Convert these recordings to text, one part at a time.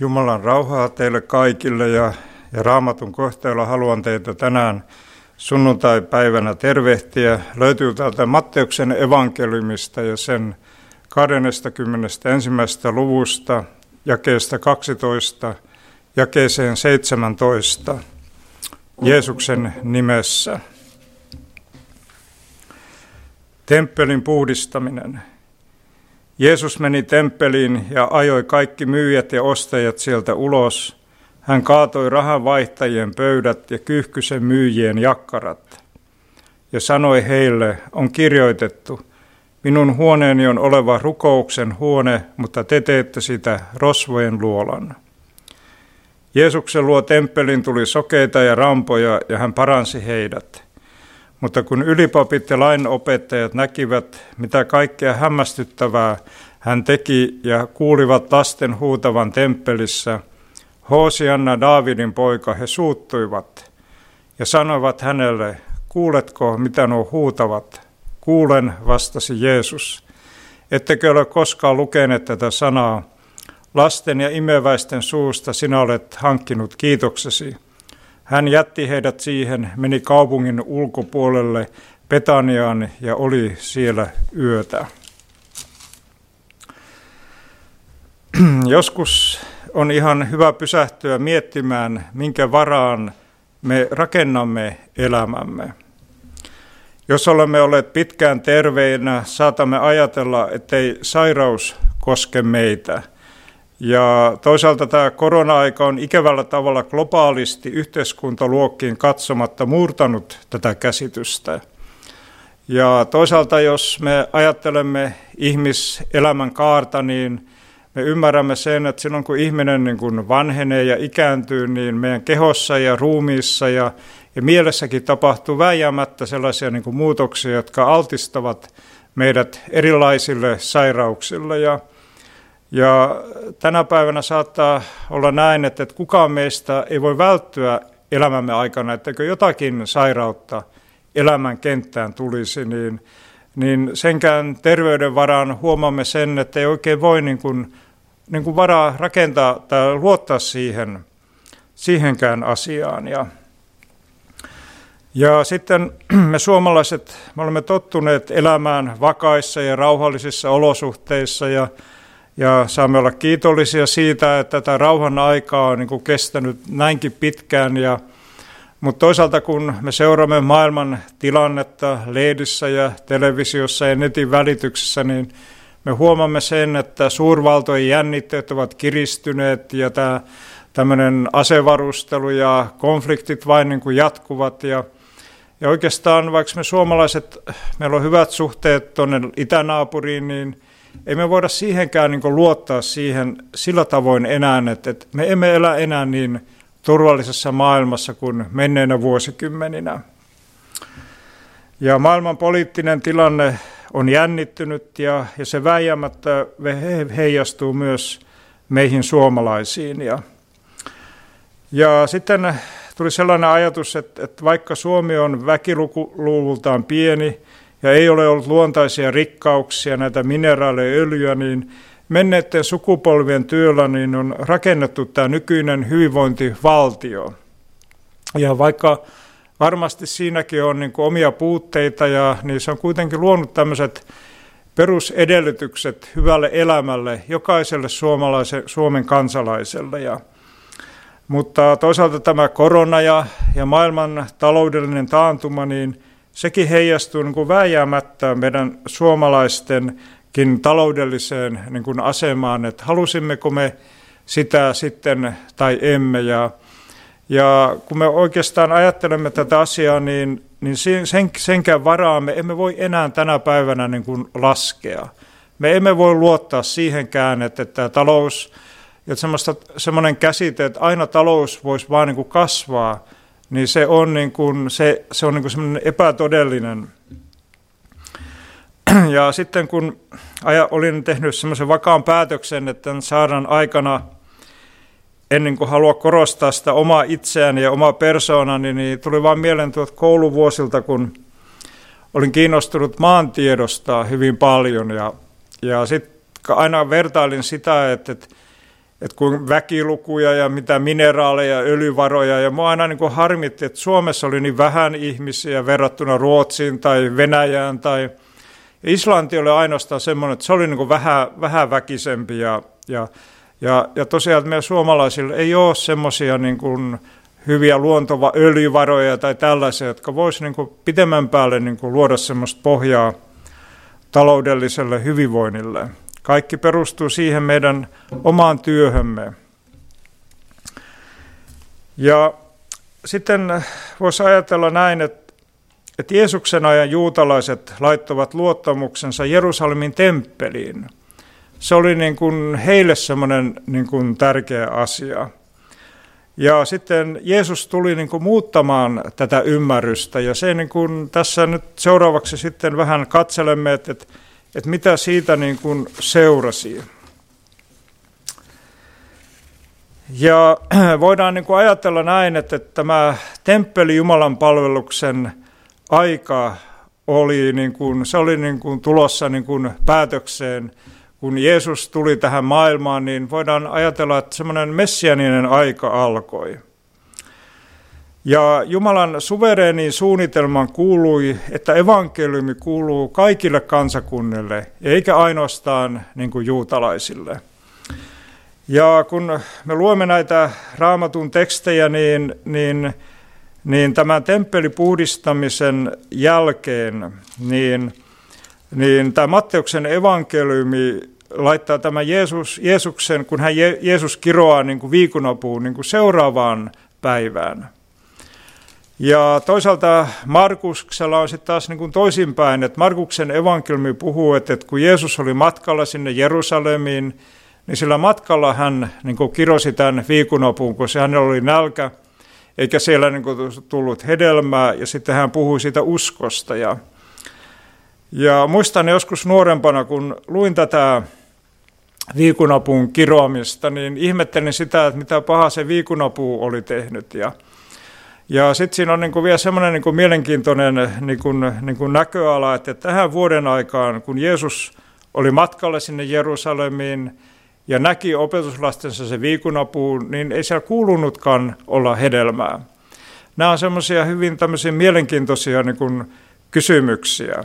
Jumalan rauhaa teille kaikille ja, ja raamatun kohteella haluan teitä tänään sunnuntai-päivänä tervehtiä. Löytyy täältä Matteuksen evankeliumista ja sen 21. luvusta, jakeesta 12, jakeeseen 17, Jeesuksen nimessä. Temppelin puhdistaminen. Jeesus meni temppeliin ja ajoi kaikki myyjät ja ostajat sieltä ulos. Hän kaatoi rahan vaihtajien pöydät ja kyyhkysen myyjien jakkarat. Ja sanoi heille, on kirjoitettu, minun huoneeni on oleva rukouksen huone, mutta te teette sitä rosvojen luolan. Jeesuksen luo temppelin tuli sokeita ja rampoja ja hän paransi heidät. Mutta kun ylipapit ja lainopettajat näkivät, mitä kaikkea hämmästyttävää hän teki ja kuulivat lasten huutavan temppelissä, Hosianna Daavidin poika, he suuttuivat ja sanoivat hänelle, kuuletko mitä nuo huutavat? Kuulen, vastasi Jeesus. Ettekö ole koskaan lukeneet tätä sanaa? Lasten ja imeväisten suusta sinä olet hankkinut kiitoksesi. Hän jätti heidät siihen, meni kaupungin ulkopuolelle Petaniaan ja oli siellä yötä. Joskus on ihan hyvä pysähtyä miettimään, minkä varaan me rakennamme elämämme. Jos olemme olleet pitkään terveinä, saatamme ajatella, ettei sairaus koske meitä – ja toisaalta tämä korona-aika on ikävällä tavalla globaalisti yhteiskuntaluokkiin katsomatta murtanut tätä käsitystä. Ja toisaalta jos me ajattelemme ihmiselämän kaarta, niin me ymmärrämme sen, että silloin kun ihminen niin kun vanhenee ja ikääntyy, niin meidän kehossa ja ruumiissa ja, ja mielessäkin tapahtuu väijämättä sellaisia niin kuin muutoksia, jotka altistavat meidät erilaisille sairauksille. Ja ja tänä päivänä saattaa olla näin, että kukaan meistä ei voi välttyä elämämme aikana, että jotakin sairautta elämän kenttään tulisi, niin, niin senkään terveyden varaan huomaamme sen, että ei oikein voi niin kuin, niin kuin varaa rakentaa tai luottaa siihen, siihenkään asiaan. Ja, ja sitten me suomalaiset, me olemme tottuneet elämään vakaissa ja rauhallisissa olosuhteissa ja ja saamme olla kiitollisia siitä, että tätä rauhan aikaa on niin kestänyt näinkin pitkään. Ja, mutta toisaalta kun me seuraamme maailman tilannetta lehdissä ja televisiossa ja netin välityksessä, niin me huomaamme sen, että suurvaltojen jännitteet ovat kiristyneet ja tämä tämmöinen asevarustelu ja konfliktit vain niin kuin jatkuvat. Ja, ja oikeastaan vaikka me suomalaiset, meillä on hyvät suhteet tuonne itänaapuriin, niin ei me voida siihenkään niin luottaa siihen sillä tavoin enää, että, että me emme elä enää niin turvallisessa maailmassa kuin menneinä vuosikymmeninä. Ja maailman poliittinen tilanne on jännittynyt ja, ja se väijämättä heijastuu myös meihin suomalaisiin. Ja, ja sitten tuli sellainen ajatus, että, että vaikka Suomi on väkiluvultaan pieni, ja ei ole ollut luontaisia rikkauksia, näitä mineraaleja, öljyä, niin menneiden sukupolvien työllä niin on rakennettu tämä nykyinen hyvinvointivaltio. Ja vaikka varmasti siinäkin on niin omia puutteita, ja niin se on kuitenkin luonut tämmöiset perusedellytykset hyvälle elämälle jokaiselle suomalaisen, Suomen kansalaiselle. Ja, mutta toisaalta tämä korona ja, ja maailman taloudellinen taantuma, niin sekin heijastuu niin kuin vääjäämättä meidän suomalaistenkin taloudelliseen niin kuin asemaan, että halusimmeko me sitä sitten tai emme. Ja, ja kun me oikeastaan ajattelemme tätä asiaa, niin, niin sen, senkään varaa me emme voi enää tänä päivänä niin kuin laskea. me emme voi luottaa siihenkään, että tämä talous, että semmoista, semmoinen käsite, että aina talous voisi vaan niin kuin kasvaa, niin se on, niin kuin, se, se on niin kuin semmoinen epätodellinen. Ja sitten kun olin tehnyt semmoisen vakaan päätöksen, että tämän saadan aikana – ennen kuin halua korostaa sitä omaa itseäni ja omaa persoonani, niin tuli vain mieleen tuot kouluvuosilta, kun olin kiinnostunut maantiedosta hyvin paljon ja, ja sitten aina vertailin sitä, että, että, että kuin väkilukuja ja mitä mineraaleja, öljyvaroja ja mua aina niin kuin harmitti, että Suomessa oli niin vähän ihmisiä verrattuna Ruotsiin tai Venäjään tai Islanti oli ainoastaan semmoinen, että se oli niin kuin vähän, vähän väkisempi ja, ja ja, ja tosiaan että meillä suomalaisilla ei ole semmoisia niin kuin hyviä luontova öljyvaroja tai tällaisia, jotka voisi niin kuin pitemmän päälle niin kuin luoda semmoista pohjaa taloudelliselle hyvinvoinnille. Kaikki perustuu siihen meidän omaan työhömme. Ja sitten voisi ajatella näin, että, että Jeesuksen ajan juutalaiset laittavat luottamuksensa Jerusalemin temppeliin – se oli niin kuin heille semmoinen niin kuin tärkeä asia. Ja sitten Jeesus tuli niin kuin muuttamaan tätä ymmärrystä ja se niin kuin tässä nyt seuraavaksi sitten vähän katselemme, että, että, että mitä siitä niin kuin seurasi. Ja voidaan niin kuin ajatella näin, että tämä temppeli Jumalan palveluksen aika oli, niin kuin, se oli niin kuin tulossa niin kuin päätökseen – kun Jeesus tuli tähän maailmaan, niin voidaan ajatella, että semmoinen messianinen aika alkoi. Ja Jumalan suvereeniin suunnitelman kuului, että evankeliumi kuuluu kaikille kansakunnille, eikä ainoastaan niin kuin juutalaisille. Ja kun me luemme näitä raamatun tekstejä, niin, niin, niin tämän temppelipuhdistamisen jälkeen, niin, niin tämä Matteuksen evankeliumi laittaa tämä Jeesus, Jeesuksen, kun hän Jeesus kiroaa niin kuin viikonapuun niin kuin seuraavaan päivään. Ja toisaalta Markuksella on sitten taas niin kuin toisinpäin, että Markuksen evankeliumi puhuu, että kun Jeesus oli matkalla sinne Jerusalemiin, niin sillä matkalla hän niin kuin kirosi tämän viikonapuun, kun se hänellä oli nälkä, eikä siellä niin kuin tullut hedelmää, ja sitten hän puhui siitä uskosta. Ja, ja muistan joskus nuorempana, kun luin tätä viikunapun kiroamista, niin ihmettelin sitä, että mitä paha se viikunapu oli tehnyt. Ja, ja sitten siinä on niin kuin vielä semmoinen niin kuin mielenkiintoinen niin kuin, niin kuin näköala, että tähän vuoden aikaan, kun Jeesus oli matkalla sinne Jerusalemiin ja näki opetuslastensa se viikunapuun, niin ei siellä kuulunutkaan olla hedelmää. Nämä on semmoisia hyvin tämmöisiä mielenkiintoisia niin kuin kysymyksiä.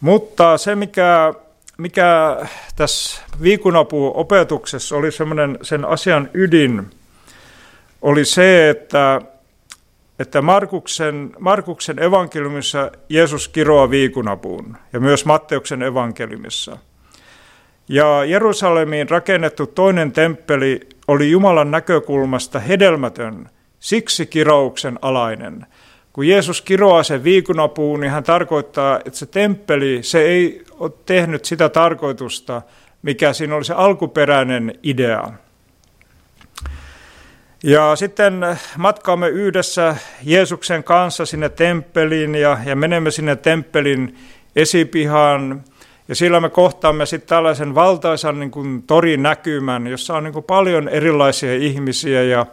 Mutta se, mikä mikä tässä viikunapu-opetuksessa oli semmoinen sen asian ydin, oli se, että, että Markuksen, Markuksen evankeliumissa Jeesus kiroaa viikunapuun ja myös Matteuksen evankeliumissa. Ja Jerusalemiin rakennettu toinen temppeli oli Jumalan näkökulmasta hedelmätön, siksi kirouksen alainen – kun Jeesus kiroaa sen viikunapuun, niin hän tarkoittaa, että se temppeli, se ei ole tehnyt sitä tarkoitusta, mikä siinä oli se alkuperäinen idea. Ja sitten matkaamme yhdessä Jeesuksen kanssa sinne temppeliin ja, ja menemme sinne temppelin esipihaan. Ja sillä me kohtaamme sitten tällaisen valtaisan niin kuin torinäkymän, jossa on niin kuin paljon erilaisia ihmisiä ja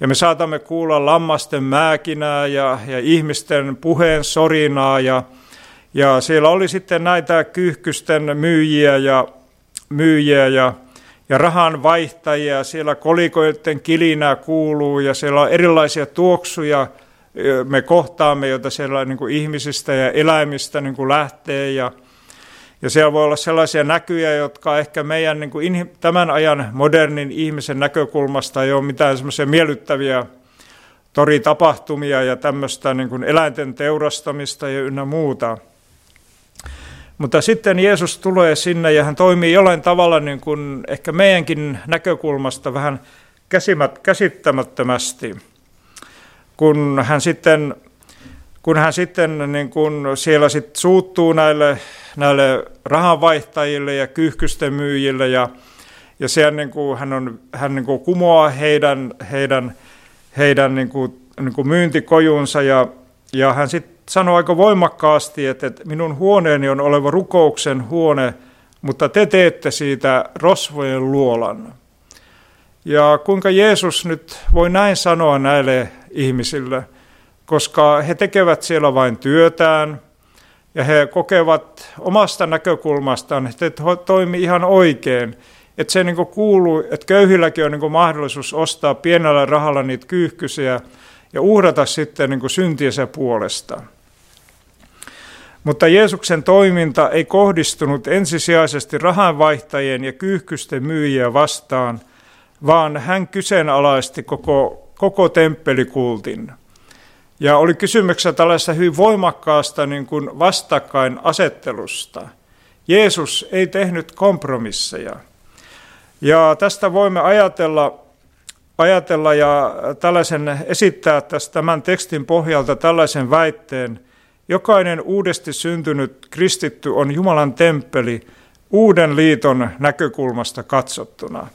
ja me saatamme kuulla lammasten määkinää ja, ja ihmisten puheen sorinaa ja, ja siellä oli sitten näitä kyyhkysten myyjiä ja, myyjiä ja, ja rahan vaihtajia. Siellä kolikoiden kilinää kuuluu ja siellä on erilaisia tuoksuja, me kohtaamme, joita siellä niin kuin ihmisistä ja eläimistä niin kuin lähtee ja, ja siellä voi olla sellaisia näkyjä, jotka ehkä meidän niin kuin tämän ajan modernin ihmisen näkökulmasta ei ole mitään semmoisia miellyttäviä toritapahtumia ja tämmöistä niin kuin eläinten teurastamista ja ynnä muuta. Mutta sitten Jeesus tulee sinne ja hän toimii jollain tavalla niin kuin ehkä meidänkin näkökulmasta vähän käsittämättömästi, kun hän sitten, kun hän sitten niin kuin siellä sit suuttuu näille näille rahanvaihtajille ja kyyhkysten myyjille ja, ja siellä niin kuin, hän, on, hän niin kuin kumoaa heidän, heidän, heidän niin kuin, niin kuin myyntikojunsa ja, ja hän sitten sanoi aika voimakkaasti, että, minun huoneeni on oleva rukouksen huone, mutta te teette siitä rosvojen luolan. Ja kuinka Jeesus nyt voi näin sanoa näille ihmisille, koska he tekevät siellä vain työtään ja he kokevat omasta näkökulmastaan, että he toimii ihan oikein. Että se niin kuuluu, että köyhilläkin on niin mahdollisuus ostaa pienellä rahalla niitä kyyhkysiä ja uhrata sitten niin syntiensä puolesta. Mutta Jeesuksen toiminta ei kohdistunut ensisijaisesti rahanvaihtajien ja kyyhkysten myyjiä vastaan, vaan hän kyseenalaisti koko, koko temppelikultin. Ja oli kysymyksessä tällaisesta hyvin voimakkaasta niin kuin vastakkainasettelusta. Jeesus ei tehnyt kompromisseja. Ja tästä voimme ajatella, ajatella ja tällaisen esittää tästä tämän tekstin pohjalta tällaisen väitteen, Jokainen uudesti syntynyt kristitty on Jumalan temppeli uuden liiton näkökulmasta katsottuna.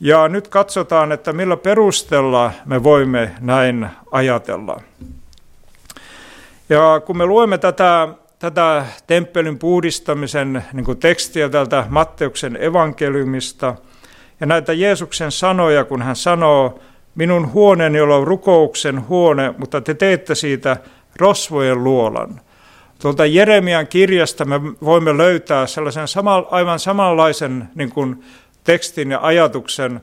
Ja nyt katsotaan, että millä perusteella me voimme näin ajatella. Ja kun me luemme tätä, tätä temppelin puhdistamisen niin tekstiä tältä Matteuksen evankeliumista ja näitä Jeesuksen sanoja, kun hän sanoo, minun huoneeni on rukouksen huone, mutta te teette siitä rosvojen luolan. Tuolta Jeremian kirjasta me voimme löytää sellaisen sama, aivan samanlaisen niin kuin, tekstin ja ajatuksen,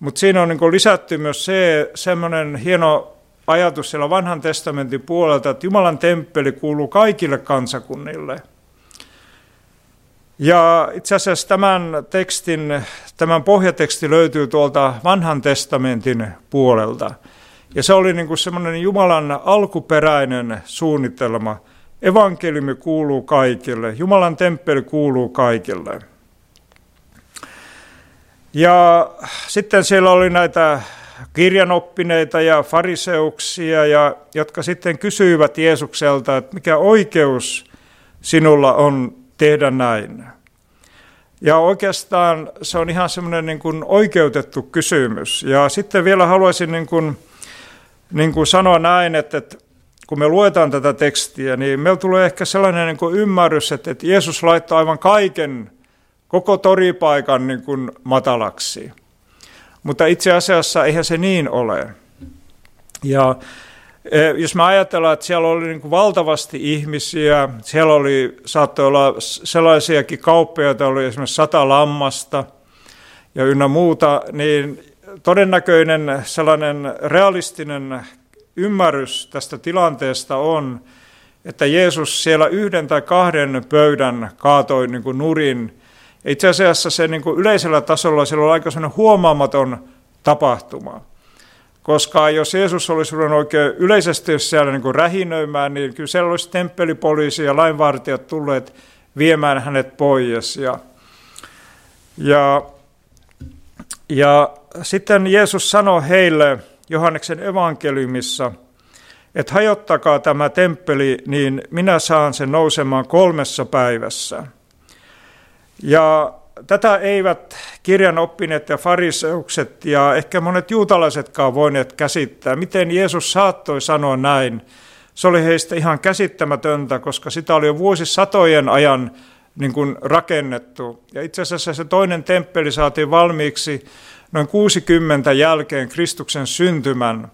mutta siinä on niin kuin, lisätty myös se semmoinen hieno ajatus siellä vanhan testamentin puolelta, että Jumalan temppeli kuuluu kaikille kansakunnille. Ja itse asiassa tämän tekstin, tämän pohjateksti löytyy tuolta vanhan testamentin puolelta. Ja se oli niin kuin semmoinen Jumalan alkuperäinen suunnitelma. Evankeliumi kuuluu kaikille, Jumalan temppeli kuuluu kaikille. Ja sitten siellä oli näitä kirjanoppineita ja fariseuksia, ja, jotka sitten kysyivät Jeesukselta, että mikä oikeus sinulla on tehdä näin. Ja oikeastaan se on ihan semmoinen niin oikeutettu kysymys. Ja sitten vielä haluaisin niin kuin niin kuin sanoa näin, että, että kun me luetaan tätä tekstiä, niin meillä tulee ehkä sellainen niin kuin ymmärrys, että, että Jeesus laittaa aivan kaiken, koko toripaikan niin kuin matalaksi. Mutta itse asiassa eihän se niin ole. Ja e, jos me ajatellaan, että siellä oli niin kuin valtavasti ihmisiä, siellä oli, saattoi olla sellaisiakin kauppoja, joita oli esimerkiksi sata lammasta ja ynnä muuta, niin todennäköinen sellainen realistinen ymmärrys tästä tilanteesta on, että Jeesus siellä yhden tai kahden pöydän kaatoi niin kuin nurin. Itse asiassa se niin kuin yleisellä tasolla siellä oli aika huomaamaton tapahtuma. Koska jos Jeesus olisi ruvennut oikein yleisesti siellä niin kuin rähinöimään, niin kyllä siellä olisi temppelipoliisi ja lainvartijat tulleet viemään hänet pois. Ja, ja, ja sitten Jeesus sanoi heille Johanneksen evankeliumissa, että hajottakaa tämä temppeli, niin minä saan sen nousemaan kolmessa päivässä. Ja tätä eivät kirjan oppineet ja fariseukset ja ehkä monet juutalaisetkaan voineet käsittää. Miten Jeesus saattoi sanoa näin? Se oli heistä ihan käsittämätöntä, koska sitä oli jo vuosisatojen ajan niin kuin rakennettu. Ja itse asiassa se toinen temppeli saatiin valmiiksi noin 60 jälkeen Kristuksen syntymän.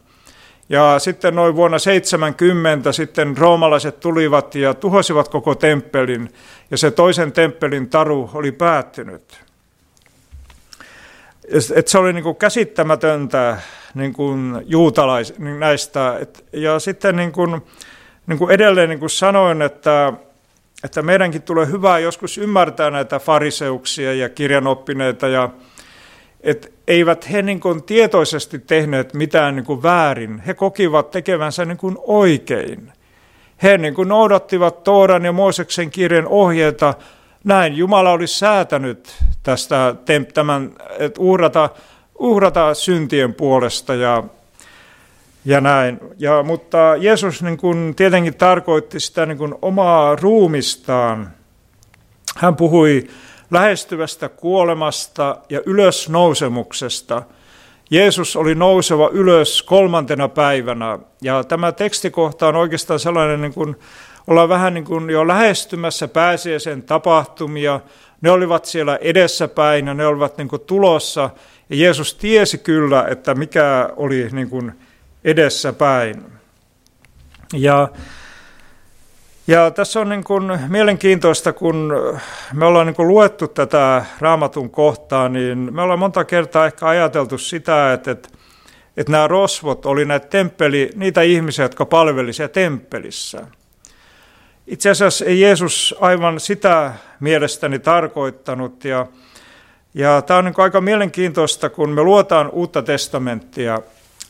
Ja sitten noin vuonna 70 sitten roomalaiset tulivat ja tuhosivat koko temppelin, ja se toisen temppelin taru oli päättynyt. Et se oli niin kuin käsittämätöntä niin kuin juutalais, niin näistä. Et, ja sitten niin kuin, niin kuin edelleen niin kuin sanoin, että, että meidänkin tulee hyvää joskus ymmärtää näitä fariseuksia ja kirjanoppineita ja että eivät he niin kuin tietoisesti tehneet mitään niin kuin väärin. He kokivat tekevänsä niin kuin oikein. He niin kuin noudattivat Tooran ja Mooseksen kirjan ohjeita. Näin Jumala olisi säätänyt tästä tämän, että uhrata, uhrata syntien puolesta ja, ja näin. Ja, mutta Jeesus niin kuin tietenkin tarkoitti sitä niin kuin omaa ruumistaan Hän puhui lähestyvästä kuolemasta ja ylösnousemuksesta. Jeesus oli nouseva ylös kolmantena päivänä ja tämä tekstikohta on oikeastaan sellainen, niin kuin ollaan vähän niin kuin jo lähestymässä pääsiäisen tapahtumia. Ne olivat siellä edessäpäin ja ne olivat niin kuin tulossa ja Jeesus tiesi kyllä, että mikä oli niin kuin edessäpäin. Ja ja tässä on niin kuin mielenkiintoista, kun me ollaan niin kuin luettu tätä raamatun kohtaa, niin me ollaan monta kertaa ehkä ajateltu sitä, että, että, että nämä rosvot oli näitä temppeli, niitä ihmisiä, jotka palvelisivat temppelissä. Itse asiassa ei Jeesus aivan sitä mielestäni tarkoittanut, ja, ja tämä on niin aika mielenkiintoista, kun me luotaan uutta testamenttia,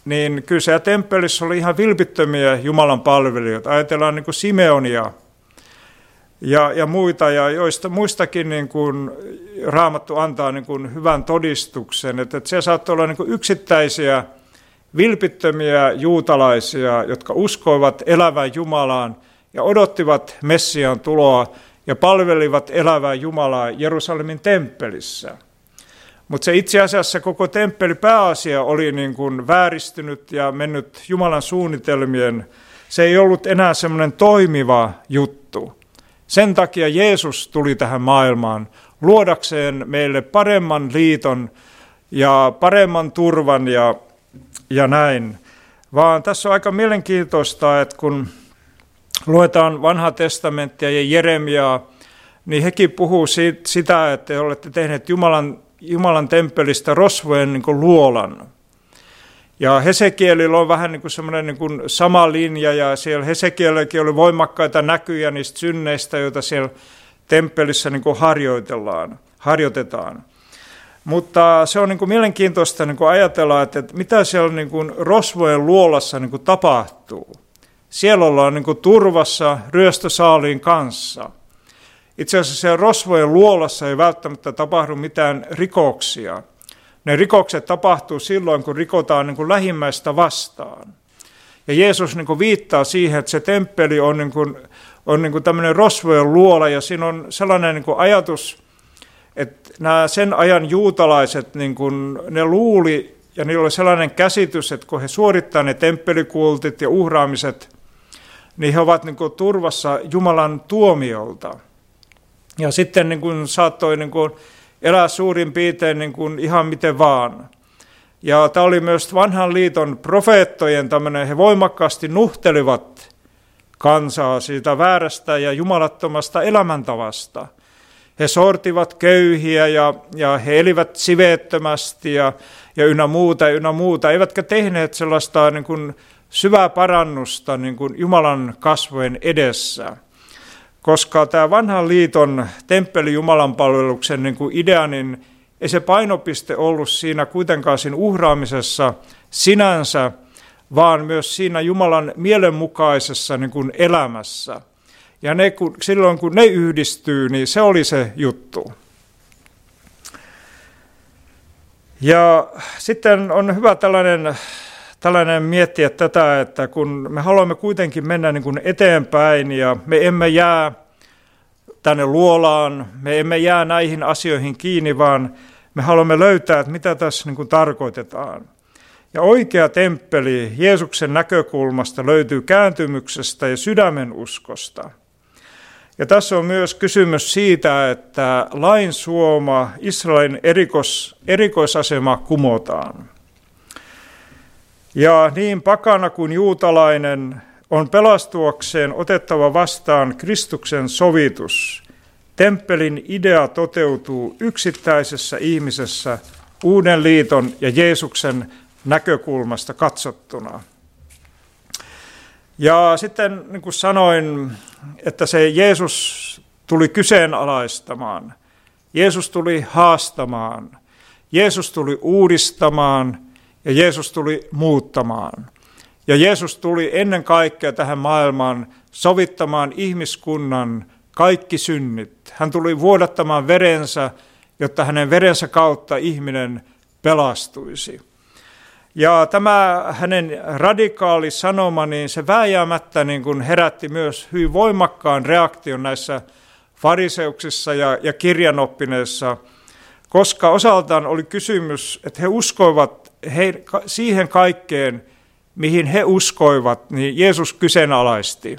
niin kyllä se temppelissä oli ihan vilpittömiä Jumalan palvelijoita. Ajatellaan niin kuin Simeonia ja, ja muita, ja joista muistakin niin kuin Raamattu antaa niin kuin hyvän todistuksen, että, että se saattoi olla niin kuin yksittäisiä vilpittömiä juutalaisia, jotka uskoivat elävän Jumalaan ja odottivat Messiaan tuloa ja palvelivat elävää Jumalaa Jerusalemin temppelissä. Mutta se itse asiassa koko temppeli pääasia oli niin kuin vääristynyt ja mennyt Jumalan suunnitelmien. Se ei ollut enää semmoinen toimiva juttu. Sen takia Jeesus tuli tähän maailmaan luodakseen meille paremman liiton ja paremman turvan ja, ja näin. Vaan tässä on aika mielenkiintoista, että kun luetaan vanhaa testamenttia ja Jeremiaa, niin hekin puhuu siitä, että te olette tehneet Jumalan Jumalan temppelistä rosvojen niin kuin luolan. Ja Hesekielillä on vähän niin semmoinen niin sama linja, ja siellä Hesekielelläkin oli voimakkaita näkyjä niistä synneistä, joita siellä temppelissä niin kuin harjoitellaan, harjoitetaan. Mutta se on niin kuin mielenkiintoista niin kuin ajatella, että, että mitä siellä niin kuin rosvojen luolassa niin kuin tapahtuu. Siellä ollaan niin kuin turvassa ryöstösaaliin kanssa – itse asiassa siellä rosvojen luolassa ei välttämättä tapahdu mitään rikoksia. Ne rikokset tapahtuu silloin, kun rikotaan niin kuin lähimmäistä vastaan. Ja Jeesus niin kuin viittaa siihen, että se temppeli on, niin kuin, on niin kuin tämmöinen rosvojen luola, ja siinä on sellainen niin kuin ajatus, että nämä sen ajan juutalaiset, niin kuin, ne luuli, ja niillä oli sellainen käsitys, että kun he suorittaa ne temppelikultit ja uhraamiset, niin he ovat niin kuin turvassa Jumalan tuomiolta. Ja sitten niin kuin saattoi niin kuin elää suurin piirtein niin kuin ihan miten vaan. Ja tämä oli myös vanhan liiton profeettojen tämmöinen, he voimakkaasti nuhtelivat kansaa siitä väärästä ja jumalattomasta elämäntavasta. He sortivat köyhiä ja, ja he elivät siveettömästi ja, ja ynnä muuta, ynnä muuta, eivätkä tehneet sellaista niin kuin syvää parannusta niin kuin Jumalan kasvojen edessä koska tämä vanhan liiton temppeli Jumalan palveluksen niin kuin idea, niin ei se painopiste ollut siinä kuitenkaan siinä uhraamisessa sinänsä, vaan myös siinä Jumalan mielenmukaisessa niin kuin elämässä. Ja ne, kun, silloin kun ne yhdistyy, niin se oli se juttu. Ja sitten on hyvä tällainen tällainen miettiä tätä, että kun me haluamme kuitenkin mennä niin kuin eteenpäin ja me emme jää tänne luolaan, me emme jää näihin asioihin kiinni, vaan me haluamme löytää, että mitä tässä niin kuin tarkoitetaan. Ja oikea temppeli Jeesuksen näkökulmasta löytyy kääntymyksestä ja sydämen uskosta. Ja tässä on myös kysymys siitä, että lain suoma Israelin erikois, erikoisasema kumotaan. Ja niin pakana kuin juutalainen on pelastuakseen otettava vastaan Kristuksen sovitus. Temppelin idea toteutuu yksittäisessä ihmisessä uuden liiton ja Jeesuksen näkökulmasta katsottuna. Ja sitten niin kuin sanoin, että se Jeesus tuli kyseenalaistamaan. Jeesus tuli haastamaan. Jeesus tuli uudistamaan ja Jeesus tuli muuttamaan. Ja Jeesus tuli ennen kaikkea tähän maailmaan sovittamaan ihmiskunnan kaikki synnit. Hän tuli vuodattamaan verensä, jotta hänen verensä kautta ihminen pelastuisi. Ja tämä hänen radikaali sanoma, niin se vääjäämättä niin kuin herätti myös hyvin voimakkaan reaktion näissä fariseuksissa ja, ja kirjanoppineissa, koska osaltaan oli kysymys, että he uskoivat he, siihen kaikkeen, mihin he uskoivat, niin Jeesus kyseenalaisti.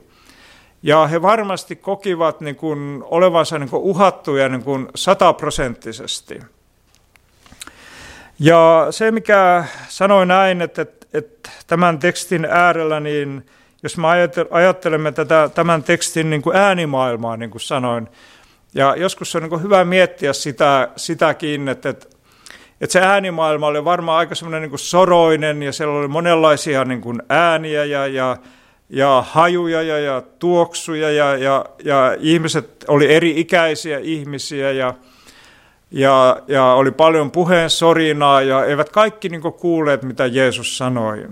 Ja he varmasti kokivat niin kuin olevansa niin kuin uhattuja niin kuin sataprosenttisesti. Ja se, mikä sanoi näin, että, että, että tämän tekstin äärellä, niin jos me ajattelemme tätä, tämän tekstin niin kuin äänimaailmaa, niin kuin sanoin, ja joskus on niin kuin hyvä miettiä sitä, sitäkin, että, että, että se äänimaailma oli varmaan aika semmoinen niin soroinen, ja siellä oli monenlaisia niin kuin ääniä ja, ja, ja hajuja ja, ja tuoksuja, ja, ja, ja ihmiset oli eri ikäisiä ihmisiä, ja, ja, ja oli paljon puheen sorinaa, ja eivät kaikki niin kuulleet, mitä Jeesus sanoi.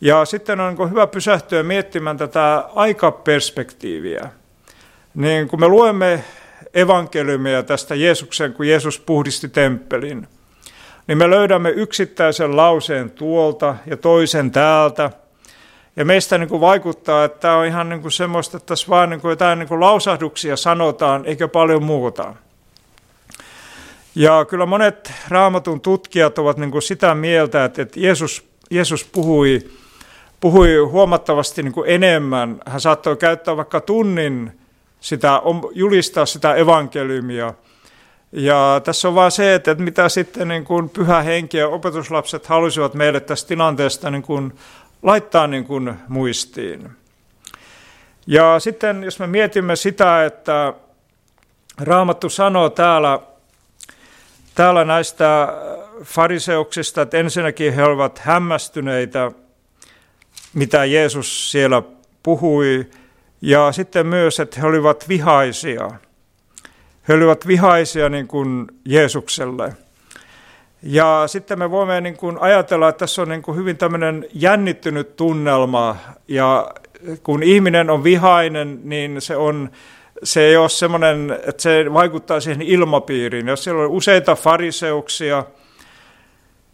Ja sitten on niin hyvä pysähtyä miettimään tätä aikaperspektiiviä. Niin kun me luemme evankeliumia tästä Jeesuksen, kun Jeesus puhdisti temppelin, niin me löydämme yksittäisen lauseen tuolta ja toisen täältä. Ja meistä niin kuin vaikuttaa, että tämä on ihan niin kuin semmoista, että tässä vaan niin kuin jotain niin kuin lausahduksia sanotaan, eikä paljon muuta. Ja kyllä monet raamatun tutkijat ovat niin kuin sitä mieltä, että Jeesus, Jeesus puhui puhui huomattavasti niin kuin enemmän. Hän saattoi käyttää vaikka tunnin sitä, julistaa sitä evankeliumia. Ja tässä on vaan se, että mitä sitten niin kuin pyhä henki ja opetuslapset halusivat meille tästä tilanteesta niin kuin laittaa niin kuin muistiin. Ja sitten jos me mietimme sitä, että Raamattu sanoo täällä, täällä näistä fariseuksista, että ensinnäkin he olivat hämmästyneitä – mitä Jeesus siellä puhui, ja sitten myös, että he olivat vihaisia. He olivat vihaisia niin kuin Jeesukselle. Ja sitten me voimme niin kuin ajatella, että tässä on niin kuin hyvin tämmöinen jännittynyt tunnelma, ja kun ihminen on vihainen, niin se, on, se ei ole semmoinen, että se vaikuttaa siihen ilmapiiriin. Jos siellä on useita fariseuksia,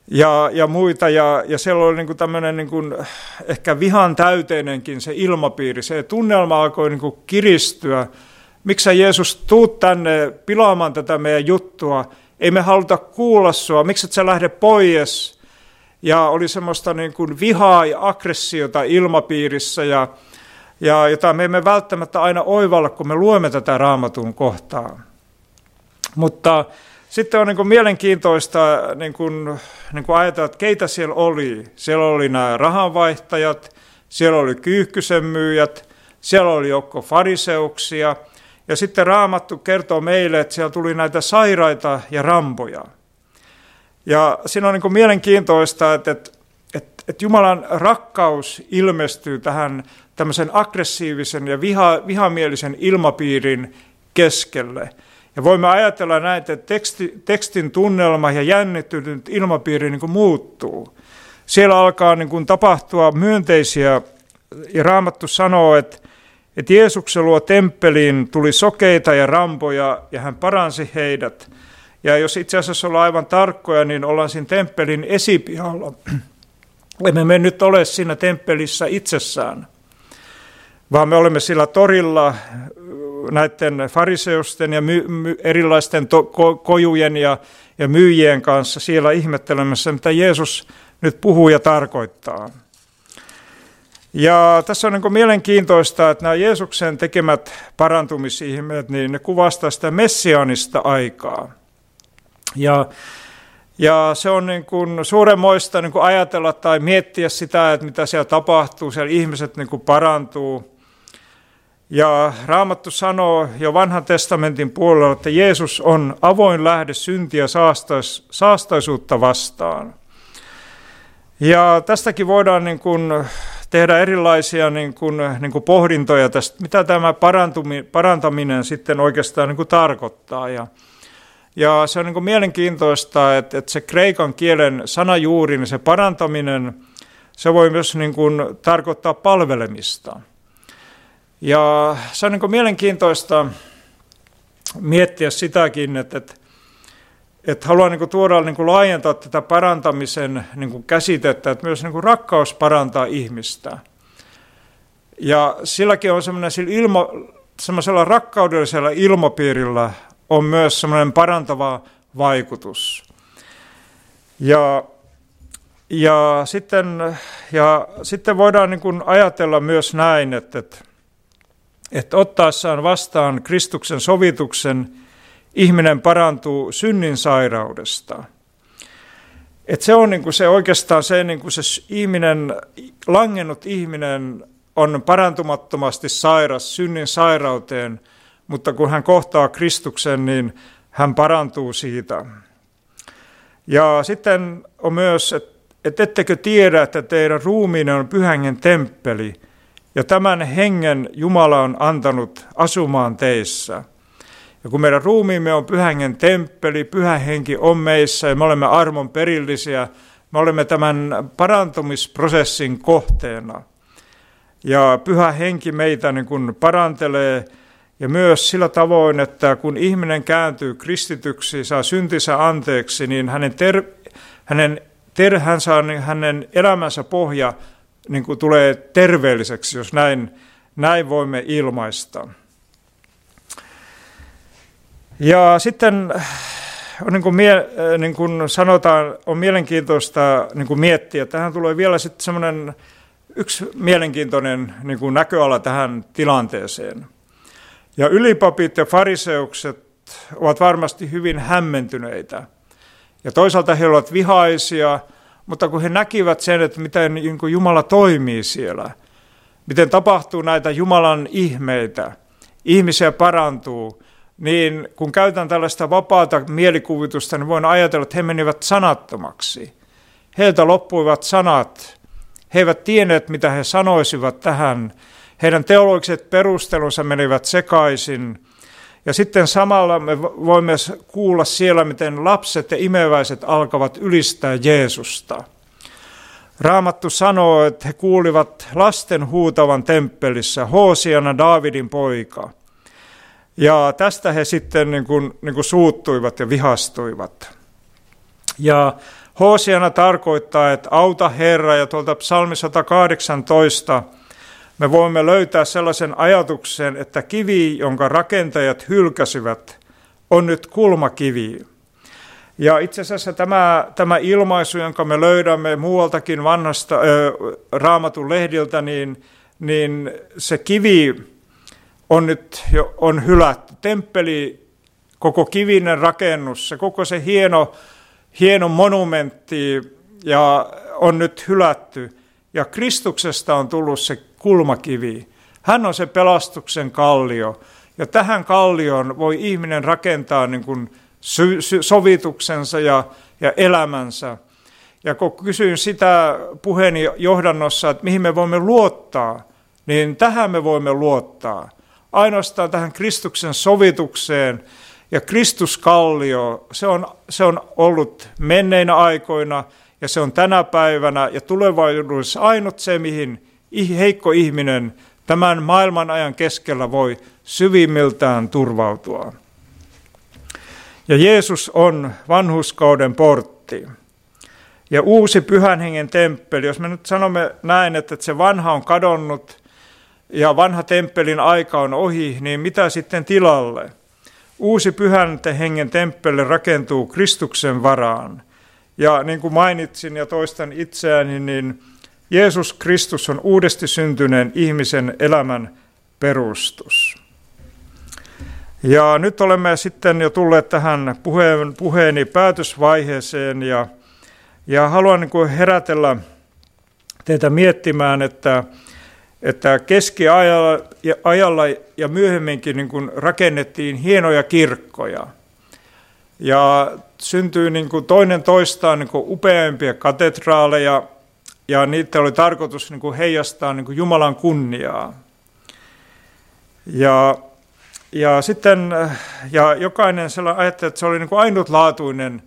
ja, ja muita. Ja, ja siellä oli niin tämmöinen niin kuin, ehkä vihan täyteinenkin se ilmapiiri. Se tunnelma alkoi niin kuin kiristyä. Miksi sä Jeesus tuut tänne pilaamaan tätä meidän juttua? Ei me haluta kuulla sua. Miksi et sä lähde pois? Ja oli semmoista niin kuin vihaa ja aggressiota ilmapiirissä, ja, ja jota me emme välttämättä aina oivalla, kun me luemme tätä raamatun kohtaa. Mutta sitten on niin kuin mielenkiintoista niin kuin, niin kuin ajatella, että keitä siellä oli. Siellä oli nämä rahanvaihtajat, siellä oli kyyhkysen myyjät, siellä oli joukko fariseuksia. Ja sitten Raamattu kertoo meille, että siellä tuli näitä sairaita ja rampoja. Ja siinä on niin kuin mielenkiintoista, että, että, että, että Jumalan rakkaus ilmestyy tähän tämmöisen aggressiivisen ja viha, vihamielisen ilmapiirin keskelle – ja voimme ajatella näin, että teksti, tekstin tunnelma ja jännittynyt ilmapiiri niin kuin muuttuu. Siellä alkaa niin kuin tapahtua myönteisiä, ja Raamattu sanoo, että, että Jeesuksen luo temppeliin tuli sokeita ja rampoja, ja hän paransi heidät. Ja jos itse asiassa ollaan aivan tarkkoja, niin ollaan siinä temppelin esipihalla. Emme me nyt ole siinä temppelissä itsessään, vaan me olemme sillä torilla näiden fariseusten ja my, my, erilaisten to, ko, kojujen ja, ja myyjien kanssa siellä ihmettelemässä, mitä Jeesus nyt puhuu ja tarkoittaa. Ja tässä on niin mielenkiintoista, että nämä Jeesuksen tekemät parantumisihmeet, niin ne kuvastaa sitä messiaanista aikaa. Ja, ja se on niin kuin suuremmoista niin kuin ajatella tai miettiä sitä, että mitä siellä tapahtuu, siellä ihmiset niin kuin parantuu – ja Raamattu sanoo jo vanhan testamentin puolella, että Jeesus on avoin lähde syntiä saastais, saastaisuutta vastaan. Ja tästäkin voidaan niin kuin tehdä erilaisia niin kuin, niin kuin pohdintoja tästä, mitä tämä parantaminen sitten oikeastaan niin kuin tarkoittaa. Ja, ja se on niin kuin mielenkiintoista, että, että se kreikan kielen sanajuuri, niin se parantaminen, se voi myös niin kuin tarkoittaa palvelemista – ja se on niin mielenkiintoista miettiä sitäkin, että, että, että haluan niin tuoda niin laajentaa tätä parantamisen niin käsitettä, että myös niin rakkaus parantaa ihmistä. Ja silläkin on semmoinen, sillä ilma, semmoisella rakkaudellisella ilmapiirillä on myös semmoinen parantava vaikutus. Ja, ja, sitten, ja sitten voidaan niin kuin ajatella myös näin, että, että, että ottaessaan vastaan Kristuksen sovituksen ihminen parantuu synnin sairaudesta. Että se on niin kuin se oikeastaan se, niin kuin se ihminen, langennut ihminen on parantumattomasti sairas synnin sairauteen, mutta kun hän kohtaa Kristuksen, niin hän parantuu siitä. Ja sitten on myös, että ettekö tiedä, että teidän ruumiinen on pyhängen temppeli, ja tämän hengen Jumala on antanut asumaan teissä. Ja kun meidän ruumiimme on pyhängen temppeli, pyhä henki on meissä ja me olemme armon perillisiä, me olemme tämän parantumisprosessin kohteena. Ja pyhä henki meitä niin kuin parantelee ja myös sillä tavoin, että kun ihminen kääntyy kristityksi, saa syntinsä anteeksi, niin hänen, ter, hänen, ter, hän saa, niin hänen elämänsä pohja niin kuin tulee terveelliseksi, jos näin, näin voimme ilmaista. Ja sitten niin kuin, mie, niin kuin sanotaan, on mielenkiintoista niin kuin miettiä. Tähän tulee vielä sitten semmoinen yksi mielenkiintoinen niin kuin näköala tähän tilanteeseen. Ja ylipapit ja fariseukset ovat varmasti hyvin hämmentyneitä. Ja toisaalta he ovat vihaisia, mutta kun he näkivät sen, että miten niin Jumala toimii siellä, miten tapahtuu näitä Jumalan ihmeitä, ihmisiä parantuu, niin kun käytän tällaista vapaata mielikuvitusta, niin voin ajatella, että he menivät sanattomaksi. Heiltä loppuivat sanat. He eivät tienneet, mitä he sanoisivat tähän heidän teologiset perustelunsa menivät sekaisin. Ja sitten samalla me voimme kuulla siellä, miten lapset ja imeväiset alkavat ylistää Jeesusta. Raamattu sanoo, että he kuulivat lasten huutavan temppelissä, Hoosiana Daavidin poika. Ja tästä he sitten niin kuin, niin kuin suuttuivat ja vihastuivat. Ja Hoosiana tarkoittaa, että auta Herra, ja tuolta psalmi 118 me voimme löytää sellaisen ajatuksen, että kivi, jonka rakentajat hylkäsivät, on nyt kulmakivi. Ja itse asiassa tämä, tämä ilmaisu, jonka me löydämme muualtakin vanhasta ö, raamatun lehdiltä, niin, niin se kivi on nyt jo on hylätty. Temppeli, koko kivinen rakennus, se koko se hieno, hieno monumentti ja on nyt hylätty. Ja Kristuksesta on tullut se kulmakivi. Hän on se pelastuksen kallio. Ja tähän kallioon voi ihminen rakentaa niin kuin sy- sy- sovituksensa ja, ja elämänsä. Ja kun kysyin sitä puheeni johdannossa, että mihin me voimme luottaa, niin tähän me voimme luottaa. Ainoastaan tähän Kristuksen sovitukseen ja Kristuskallio, se on, se on ollut menneinä aikoina ja se on tänä päivänä ja tulevaisuudessa ainut se, mihin heikko ihminen tämän maailman ajan keskellä voi syvimmiltään turvautua. Ja Jeesus on vanhuskauden portti. Ja uusi pyhän hengen temppeli, jos me nyt sanomme näin, että se vanha on kadonnut ja vanha temppelin aika on ohi, niin mitä sitten tilalle? Uusi pyhän hengen temppeli rakentuu Kristuksen varaan. Ja niin kuin mainitsin ja toistan itseäni, niin Jeesus Kristus on uudesti syntyneen ihmisen elämän perustus. Ja nyt olemme sitten jo tulleet tähän puheen, puheeni päätösvaiheeseen ja, ja haluan niin kuin herätellä teitä miettimään, että, että keskiajalla ja, ajalla ja myöhemminkin niin kuin rakennettiin hienoja kirkkoja. Ja syntyi niin kuin toinen toistaan niin kuin upeampia katedraaleja ja niitä oli tarkoitus niin kuin heijastaa niin kuin Jumalan kunniaa. Ja, ja sitten ja jokainen ajatteli, että se oli niin kuin ainutlaatuinen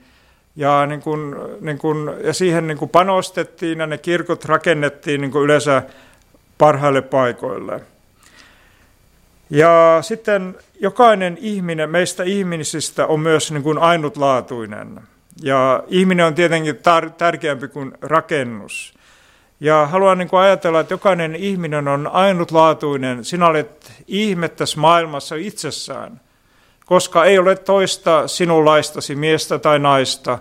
ja, niin kuin, niin kuin, ja siihen niin kuin panostettiin ja ne kirkot rakennettiin niin kuin yleensä parhaille paikoille. Ja sitten jokainen ihminen, meistä ihmisistä on myös niin kuin ainutlaatuinen. Ja ihminen on tietenkin tar- tärkeämpi kuin rakennus. Ja haluan niin kuin ajatella, että jokainen ihminen on ainutlaatuinen. Sinä olet ihmettäs maailmassa itsessään, koska ei ole toista sinunlaistasi miestä tai naista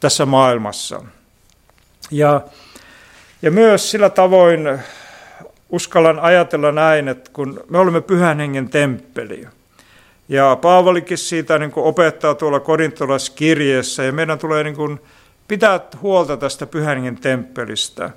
tässä maailmassa. Ja, ja myös sillä tavoin uskallan ajatella näin, että kun me olemme pyhän hengen temppeli, ja Paavalikin siitä niin kuin opettaa tuolla korintolaiskirjeessä, ja meidän tulee niin kuin pitää huolta tästä pyhän hengen temppelistä.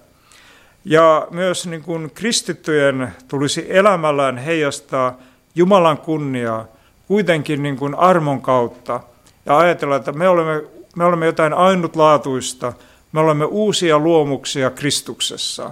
Ja myös niin kuin kristittyjen tulisi elämällään heijastaa Jumalan kunniaa kuitenkin niin kuin armon kautta ja ajatella, että me olemme, me olemme jotain ainutlaatuista, me olemme uusia luomuksia Kristuksessa.